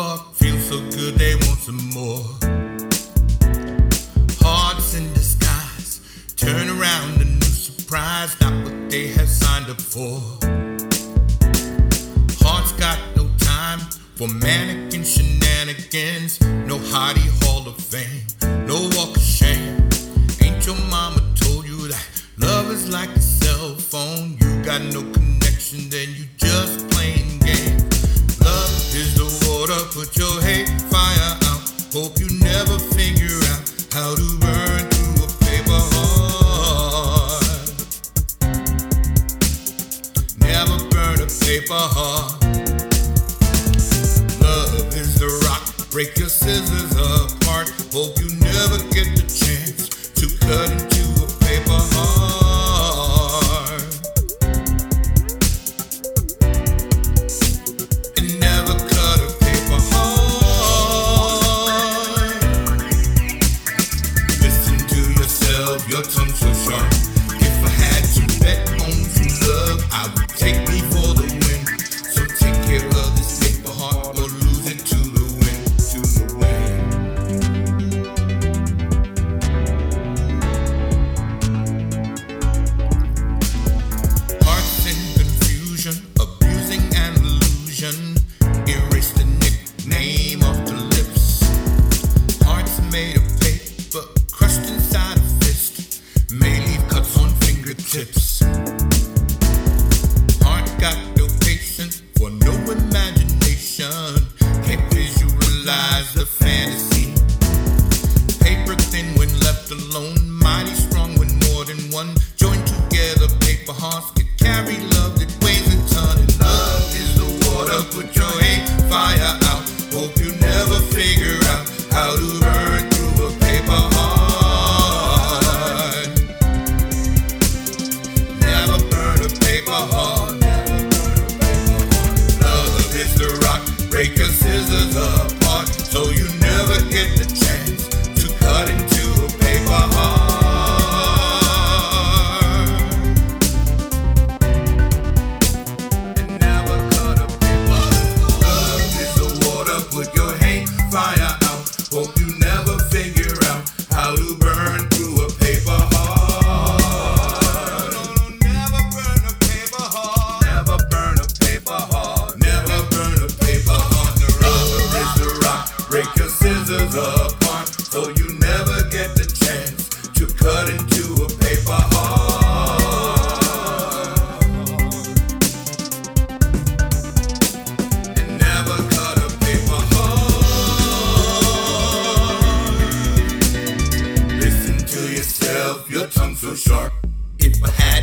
fuck, feel so good they want some more. Hearts in disguise, turn around a new surprise, not what they have signed up for. Hearts got no time for mannequin shenanigans, no hottie hall of fame, no walk of shame. Ain't your mama told you that love is like a cell phone, you got no paper heart. Love is the rock, break your scissors apart. Hope you never get the chance to cut into a paper heart. And never cut a paper heart. Listen to yourself, your tongue's so sharp. If I had to bet on true love, I would take me for. break your scissors up. so sharp. If I had